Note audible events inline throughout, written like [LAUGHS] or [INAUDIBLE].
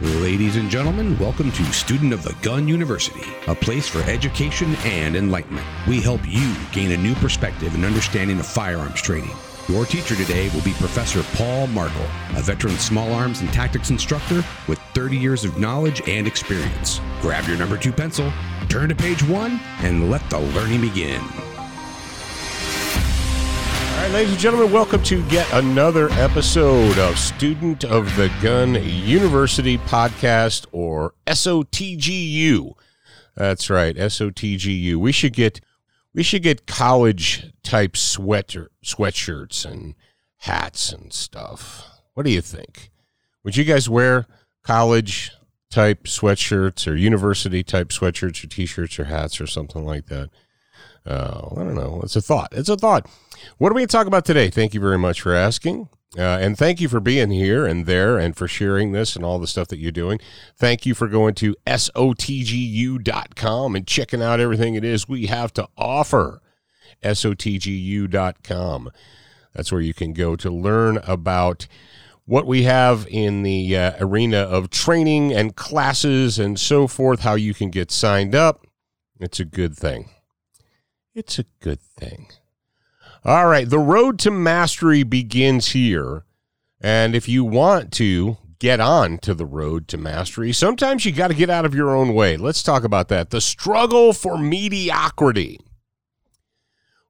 Ladies and gentlemen, welcome to Student of the Gun University, a place for education and enlightenment. We help you gain a new perspective and understanding of firearms training. Your teacher today will be Professor Paul Markel, a veteran small arms and tactics instructor with 30 years of knowledge and experience. Grab your number two pencil, turn to page one, and let the learning begin. Right, ladies and gentlemen, welcome to yet another episode of Student of the Gun University podcast or SOTGU. That's right, SOTGU. We should get we should get college type sweater sweatshirts and hats and stuff. What do you think? Would you guys wear college type sweatshirts or university type sweatshirts or t-shirts or hats or something like that? Uh, I don't know. It's a thought. It's a thought. What are we going to talk about today? Thank you very much for asking. Uh, and thank you for being here and there and for sharing this and all the stuff that you're doing. Thank you for going to SOTGU.com and checking out everything it is we have to offer. SOTGU.com. That's where you can go to learn about what we have in the uh, arena of training and classes and so forth, how you can get signed up. It's a good thing. It's a good thing. All right, the road to mastery begins here. And if you want to get on to the road to mastery, sometimes you got to get out of your own way. Let's talk about that. The struggle for mediocrity.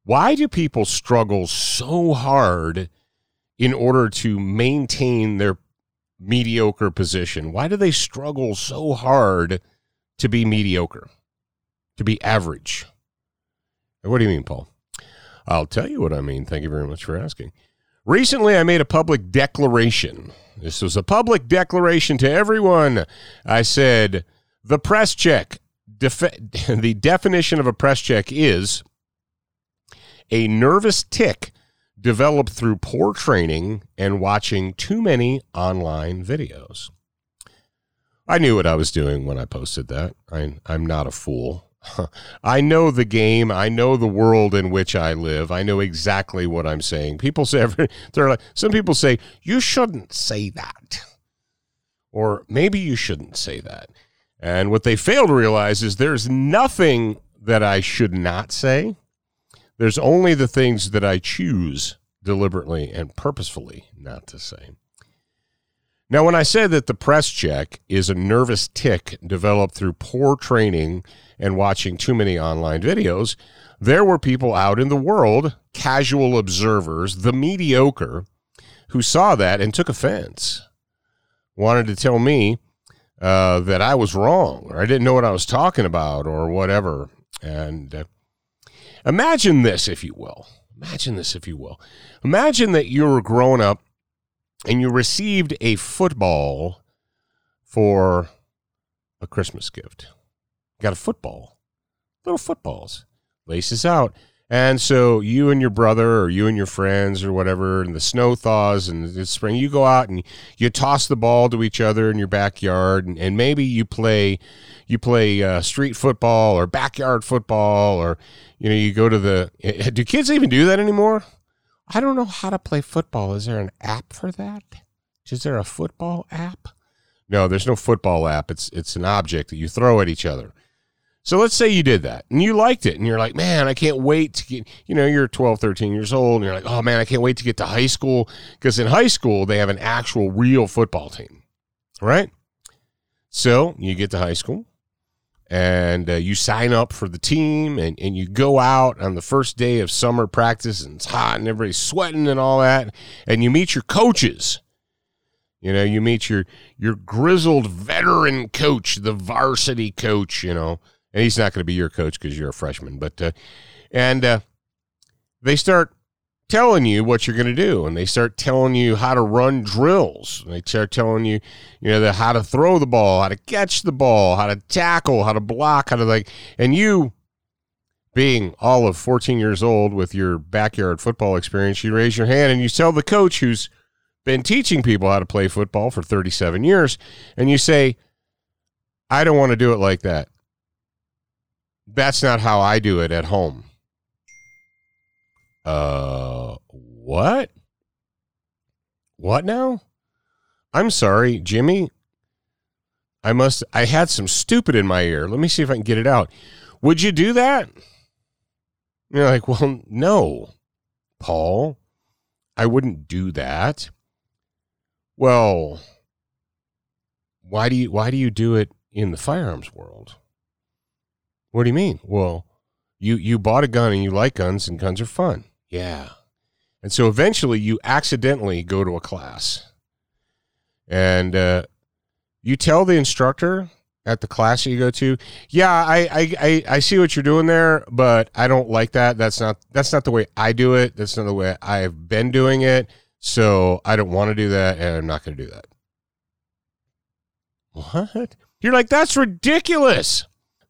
Why do people struggle so hard in order to maintain their mediocre position? Why do they struggle so hard to be mediocre, to be average? What do you mean, Paul? I'll tell you what I mean. Thank you very much for asking. Recently, I made a public declaration. This was a public declaration to everyone. I said, the press check, [LAUGHS] the definition of a press check is a nervous tick developed through poor training and watching too many online videos. I knew what I was doing when I posted that. I, I'm not a fool. [LAUGHS] I know the game. I know the world in which I live. I know exactly what I'm saying. People say, [LAUGHS] they're like, some people say, you shouldn't say that. Or maybe you shouldn't say that. And what they fail to realize is there's nothing that I should not say. There's only the things that I choose deliberately and purposefully not to say. Now, when I said that the press check is a nervous tick developed through poor training and watching too many online videos, there were people out in the world, casual observers, the mediocre, who saw that and took offense, wanted to tell me uh, that I was wrong or I didn't know what I was talking about or whatever. And uh, imagine this, if you will. Imagine this, if you will. Imagine that you were growing up and you received a football for a Christmas gift got a football, little footballs, laces out. And so you and your brother, or you and your friends, or whatever, and the snow thaws and the spring, you go out and you toss the ball to each other in your backyard, and, and maybe you play, you play uh, street football or backyard football, or you know you go to the. Eh, do kids even do that anymore? I don't know how to play football. Is there an app for that? Is there a football app? No, there's no football app. It's it's an object that you throw at each other. So let's say you did that and you liked it and you're like, man, I can't wait to get, you know, you're 12, 13 years old and you're like, oh man, I can't wait to get to high school because in high school they have an actual real football team, right? So you get to high school and uh, you sign up for the team and, and you go out on the first day of summer practice and it's hot and everybody's sweating and all that and you meet your coaches. You know, you meet your your grizzled veteran coach, the varsity coach, you know and he's not going to be your coach because you're a freshman. But uh, and uh, they start telling you what you're going to do, and they start telling you how to run drills. They start telling you, you know, the, how to throw the ball, how to catch the ball, how to tackle, how to block, how to like, and you. Being all of 14 years old with your backyard football experience, you raise your hand and you tell the coach who's been teaching people how to play football for 37 years, and you say, I don't want to do it like that. That's not how I do it at home. Uh, what? What now? I'm sorry, Jimmy. I must I had some stupid in my ear. Let me see if I can get it out. Would you do that? You're like, well, no, Paul, I wouldn't do that. Well, why do you why do you do it in the firearms world? What do you mean? Well, you you bought a gun and you like guns and guns are fun. Yeah. And so eventually you accidentally go to a class. And uh, you tell the instructor at the class that you go to, yeah, I, I, I, I see what you're doing there, but I don't like that. That's not that's not the way I do it. That's not the way I've been doing it. So I don't want to do that, and I'm not going to do that. What? You're like, that's ridiculous.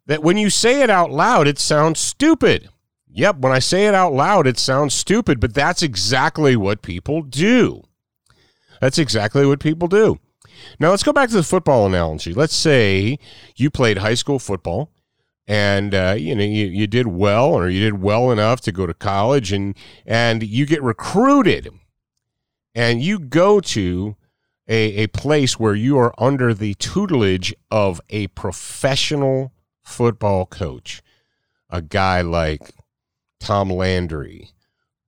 That when you say it out loud, it sounds stupid. Yep, when I say it out loud, it sounds stupid, but that's exactly what people do. That's exactly what people do. Now let's go back to the football analogy. Let's say you played high school football and uh, you know you, you did well or you did well enough to go to college and and you get recruited and you go to a, a place where you are under the tutelage of a professional football coach a guy like tom landry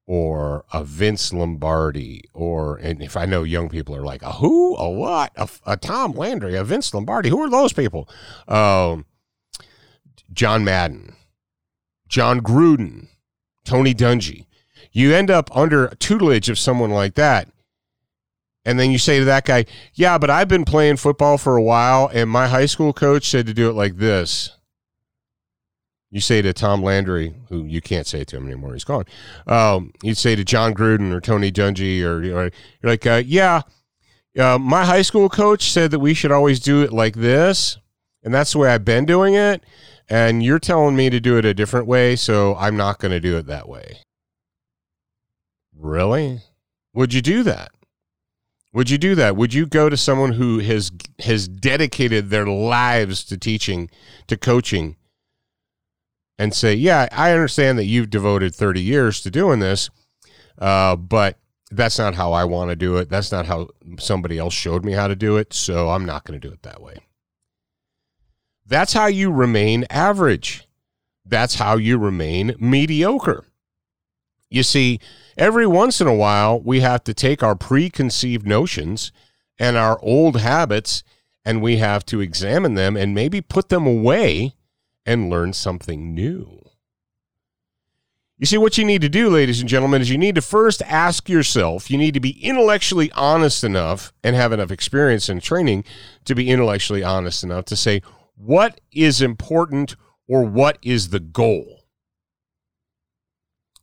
or a Vince Lombardi, or and if I know young people are like a who, a what, a, a Tom Landry, a Vince Lombardi, who are those people? Um, John Madden, Jon Gruden, Tony Dungy. You end up under tutelage of someone like that. And then you say to that guy, Yeah, but I've been playing football for a while, and my high school coach said to do it like this you say to Tom Landry, who you can't say to him anymore, he's gone. Um, you'd say to Jon Gruden or Tony Dungy, or know, you're like, uh, yeah, uh, my high school coach said that we should always do it like this, and that's the way I've been doing it. And you're telling me to do it a different way, so I'm not going to do it that way. Really? Would you do that? Would you do that? Would you go to someone who has has dedicated their lives to teaching, to coaching? And say, yeah, I understand that you've devoted 30 years to doing this, uh, but that's not how I want to do it. That's not how somebody else showed me how to do it. So I'm not going to do it that way. That's how you remain average. That's how you remain mediocre. You see, every once in a while, we have to take our preconceived notions and our old habits and we have to examine them and maybe put them away and learn something new. You see, what you need to do, ladies and gentlemen, is you need to first ask yourself, you need to be intellectually honest enough and have enough experience and training to be intellectually honest enough to say, what is important or what is the goal?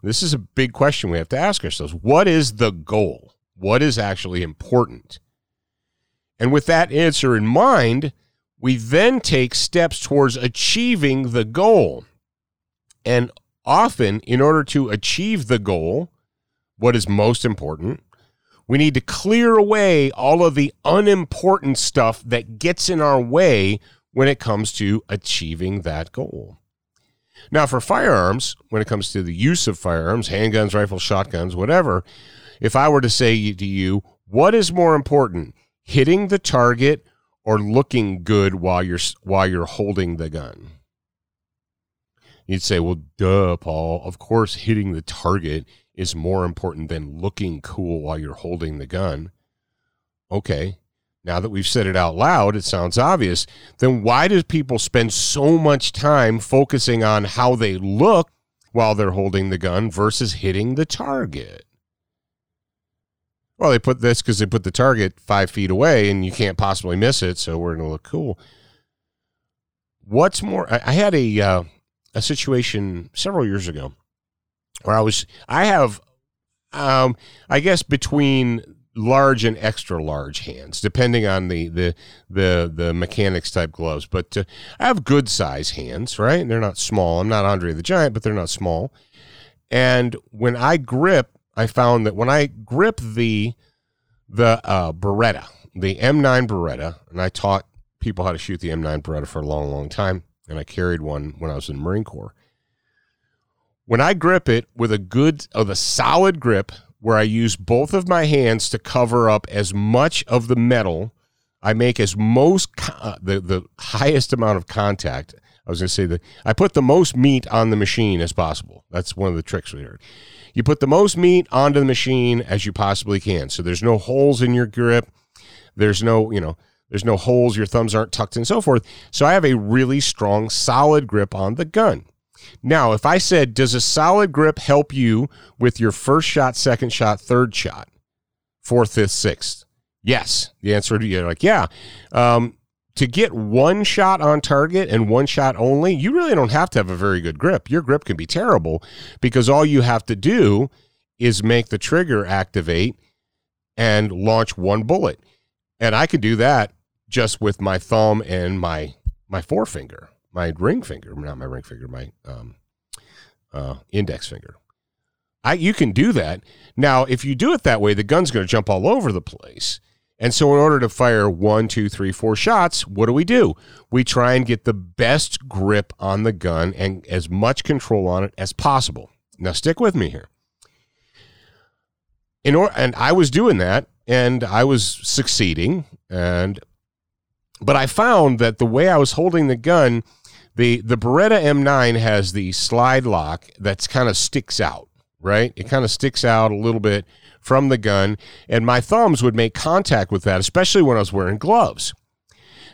This is a big question we have to ask ourselves. What is the goal? What is actually important? And with that answer in mind, we then take steps towards achieving the goal. And often, in order to achieve the goal, what is most important, we need to clear away all of the unimportant stuff that gets in our way when it comes to achieving that goal. Now, for firearms, when it comes to the use of firearms, handguns, rifles, shotguns, whatever, if I were to say to you, what is more important, hitting the target or looking good while you're while you're holding the gun. You'd say, "Well, duh, Paul. Of course, hitting the target is more important than looking cool while you're holding the gun." Okay. Now that we've said it out loud, it sounds obvious. Then why do people spend so much time focusing on how they look while they're holding the gun versus hitting the target? Well, they put this because they put the target five feet away and you can't possibly miss it, so we're going to look cool. What's more, I, I had a uh, a situation several years ago where I was, I have, um, I guess between large and extra large hands, depending on the the the the mechanics type gloves. But uh, I have good size hands, right? They're not small. I'm not Andre the Giant, but they're not small. And when I grip, I found that when I grip the the uh, Beretta, the M9 Beretta, and I taught people how to shoot the M9 Beretta for a long, long time, and I carried one when I was in Marine Corps. When I grip it with a good, of a solid grip, where I use both of my hands to cover up as much of the metal I make as most co- the the highest amount of contact. I was going to say that I put the most meat on the machine as possible. That's one of the tricks we heard. You put the most meat onto the machine as you possibly can. So there's no holes in your grip. There's no, you know, there's no holes. Your thumbs aren't tucked and so forth. So I have a really strong, solid grip on the gun. Now, if I said, does a solid grip help you with your first shot, second shot, third shot, fourth, fifth, sixth? Yes. The answer to you, like, yeah. Um, to get one shot on target and one shot only, you really don't have to have a very good grip. Your grip can be terrible because all you have to do is make the trigger activate and launch one bullet. And I could do that just with my thumb and my my forefinger, my ring finger, not my ring finger, my um, uh, index finger. I you can do that. Now, if you do it that way, the gun's going to jump all over the place. And so, in order to fire one, two, three, four shots, what do we do? We try and get the best grip on the gun and as much control on it as possible. Now, stick with me here. In or- and I was doing that, and I was succeeding, and but I found that the way I was holding the gun, the the Beretta M9 has the slide lock that's kind of sticks out, right? It kind of sticks out a little bit from the gun, and my thumbs would make contact with that, especially when I was wearing gloves.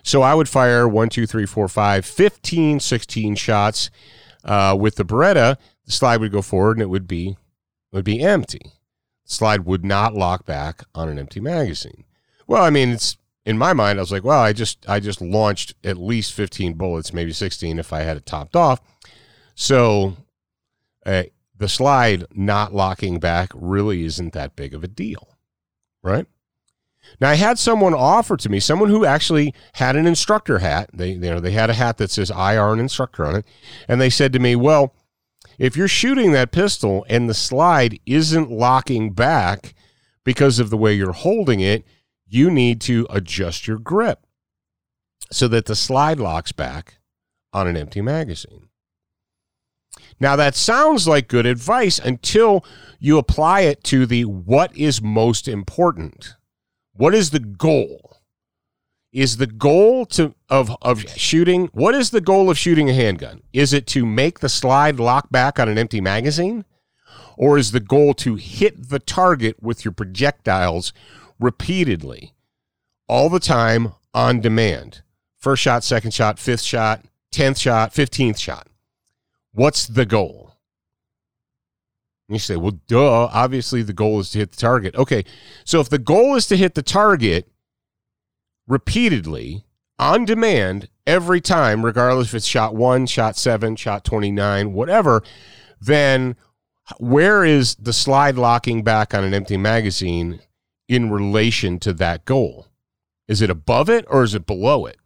So I would fire one, two, three, four, five, 15, 16 shots uh, with the Beretta. The slide would go forward and it would be would be empty. The slide would not lock back on an empty magazine. Well, I mean, it's in my mind. I was like, well, I just I just launched at least 15 bullets, maybe 16 if I had it topped off. So uh, the slide not locking back really isn't that big of a deal, right? Now I had someone offer to me, someone who actually had an instructor hat. They you know they had a hat that says I are an instructor on it, and they said to me, "Well, if you're shooting that pistol and the slide isn't locking back because of the way you're holding it, you need to adjust your grip so that the slide locks back on an empty magazine." Now, that sounds like good advice until you apply it to the what is most important. What is the goal? Is the goal to of of shooting? What is the goal of shooting a handgun? Is it to make the slide lock back on an empty magazine? Or is the goal to hit the target with your projectiles repeatedly, all the time on demand? First shot, second shot, fifth shot, 10th shot, 15th shot. What's the goal? And you say, well, duh, obviously the goal is to hit the target. Okay, so if the goal is to hit the target repeatedly, on demand, every time, regardless if it's shot one, shot seven, shot 29, whatever, then where is the slide locking back on an empty magazine in relation to that goal? Is it above it or is it below it?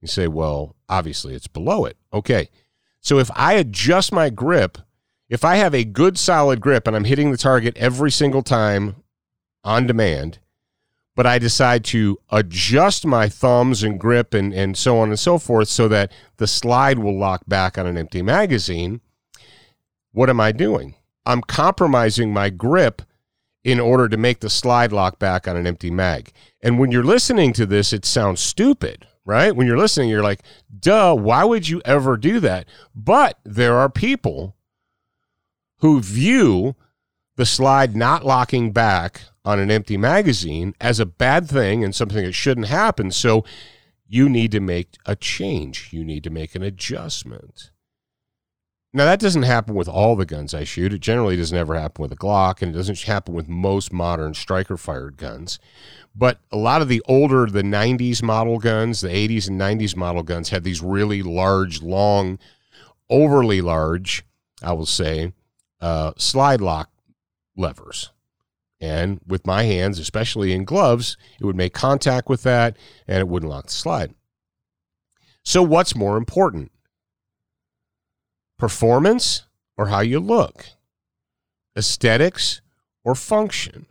You say, well, obviously it's below it. Okay. So if I adjust my grip, if I have a good solid grip and I'm hitting the target every single time on demand, but I decide to adjust my thumbs and grip and, and so on and so forth so that the slide will lock back on an empty magazine, what am I doing? I'm compromising my grip in order to make the slide lock back on an empty mag. And when you're listening to this, it sounds stupid, right? When you're listening, you're like, duh, why would you ever do that? But there are people who view the slide not locking back on an empty magazine as a bad thing and something that shouldn't happen. So you need to make a change. You need to make an adjustment. Now, that doesn't happen with all the guns I shoot. It generally doesn't ever happen with a Glock, and it doesn't happen with most modern striker fired guns. But a lot of the older, the 90s model guns, the 80s and 90s model guns had these really large, long, overly large, I will say, uh, slide lock levers. And with my hands, especially in gloves, it would make contact with that and it wouldn't lock the slide. So, what's more important? Performance or how you look? Aesthetics or function?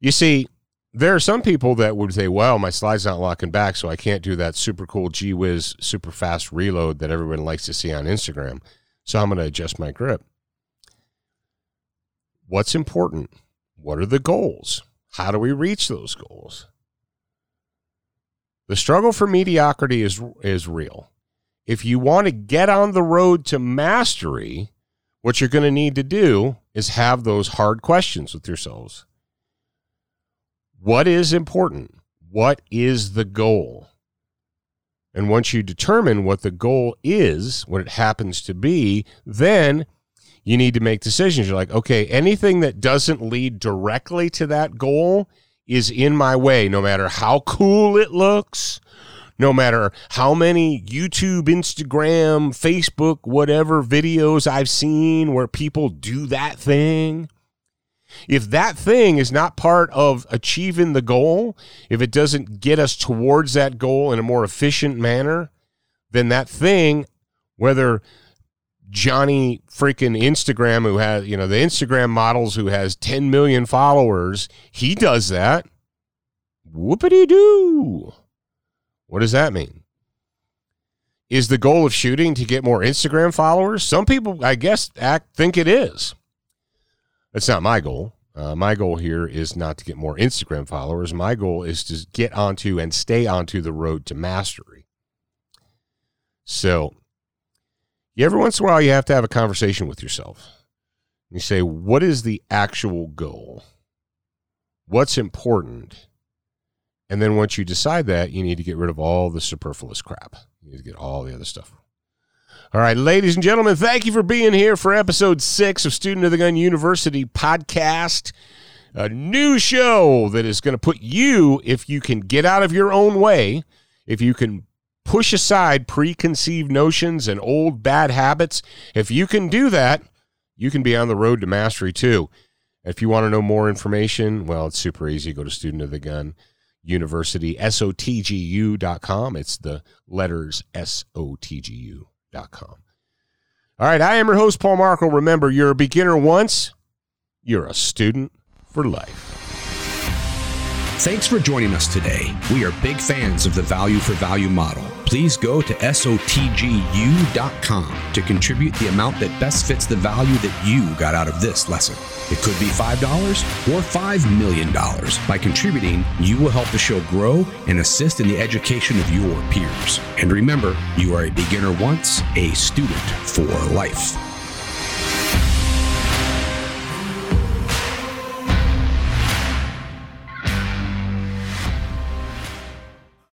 You see, there are some people that would say, well, my slide's not locking back, so I can't do that super cool G Whiz super fast reload that everyone likes to see on Instagram. So I'm going to adjust my grip. What's important? What are the goals? How do we reach those goals? The struggle for mediocrity is, is real. If you want to get on the road to mastery, what you're going to need to do is have those hard questions with yourselves. What is important? What is the goal? And once you determine what the goal is, what it happens to be, then you need to make decisions. You're like, okay, anything that doesn't lead directly to that goal is in my way, no matter how cool it looks, no matter how many YouTube, Instagram, Facebook, whatever videos I've seen where people do that thing. If that thing is not part of achieving the goal, if it doesn't get us towards that goal in a more efficient manner, then that thing, whether Johnny freaking Instagram, who has, you know, the Instagram models who has 10 million followers, he does that. Whoopity doo. What does that mean? Is the goal of shooting to get more Instagram followers? Some people, I guess, act think it is. That's not my goal. Uh, my goal here is not to get more Instagram followers. My goal is to get onto and stay onto the road to mastery. So, every once in a while, you have to have a conversation with yourself. You say, what is the actual goal? What's important? And then once you decide that, you need to get rid of all the superfluous crap. You need to get all the other stuff. All right, ladies and gentlemen, thank you for being here for episode six of Student of the Gun University podcast. A new show that is going to put you, if you can get out of your own way, if you can push aside preconceived notions and old bad habits, if you can do that, you can be on the road to mastery too. If you want to know more information, well, it's super easy. Go to Student of the Gun University, SOTGU.com. It's the letters SOTGU.com. All right, I am your host, Paul Markel. Remember, you're a beginner once, you're a student for life. Thanks for joining us today. We are big fans of the value for value model. Please go to SOTGU.com to contribute the amount that best fits the value that you got out of this lesson. It could be $5 or $5 million. By contributing, you will help the show grow and assist in the education of your peers. And remember, you are a beginner once, a student for life.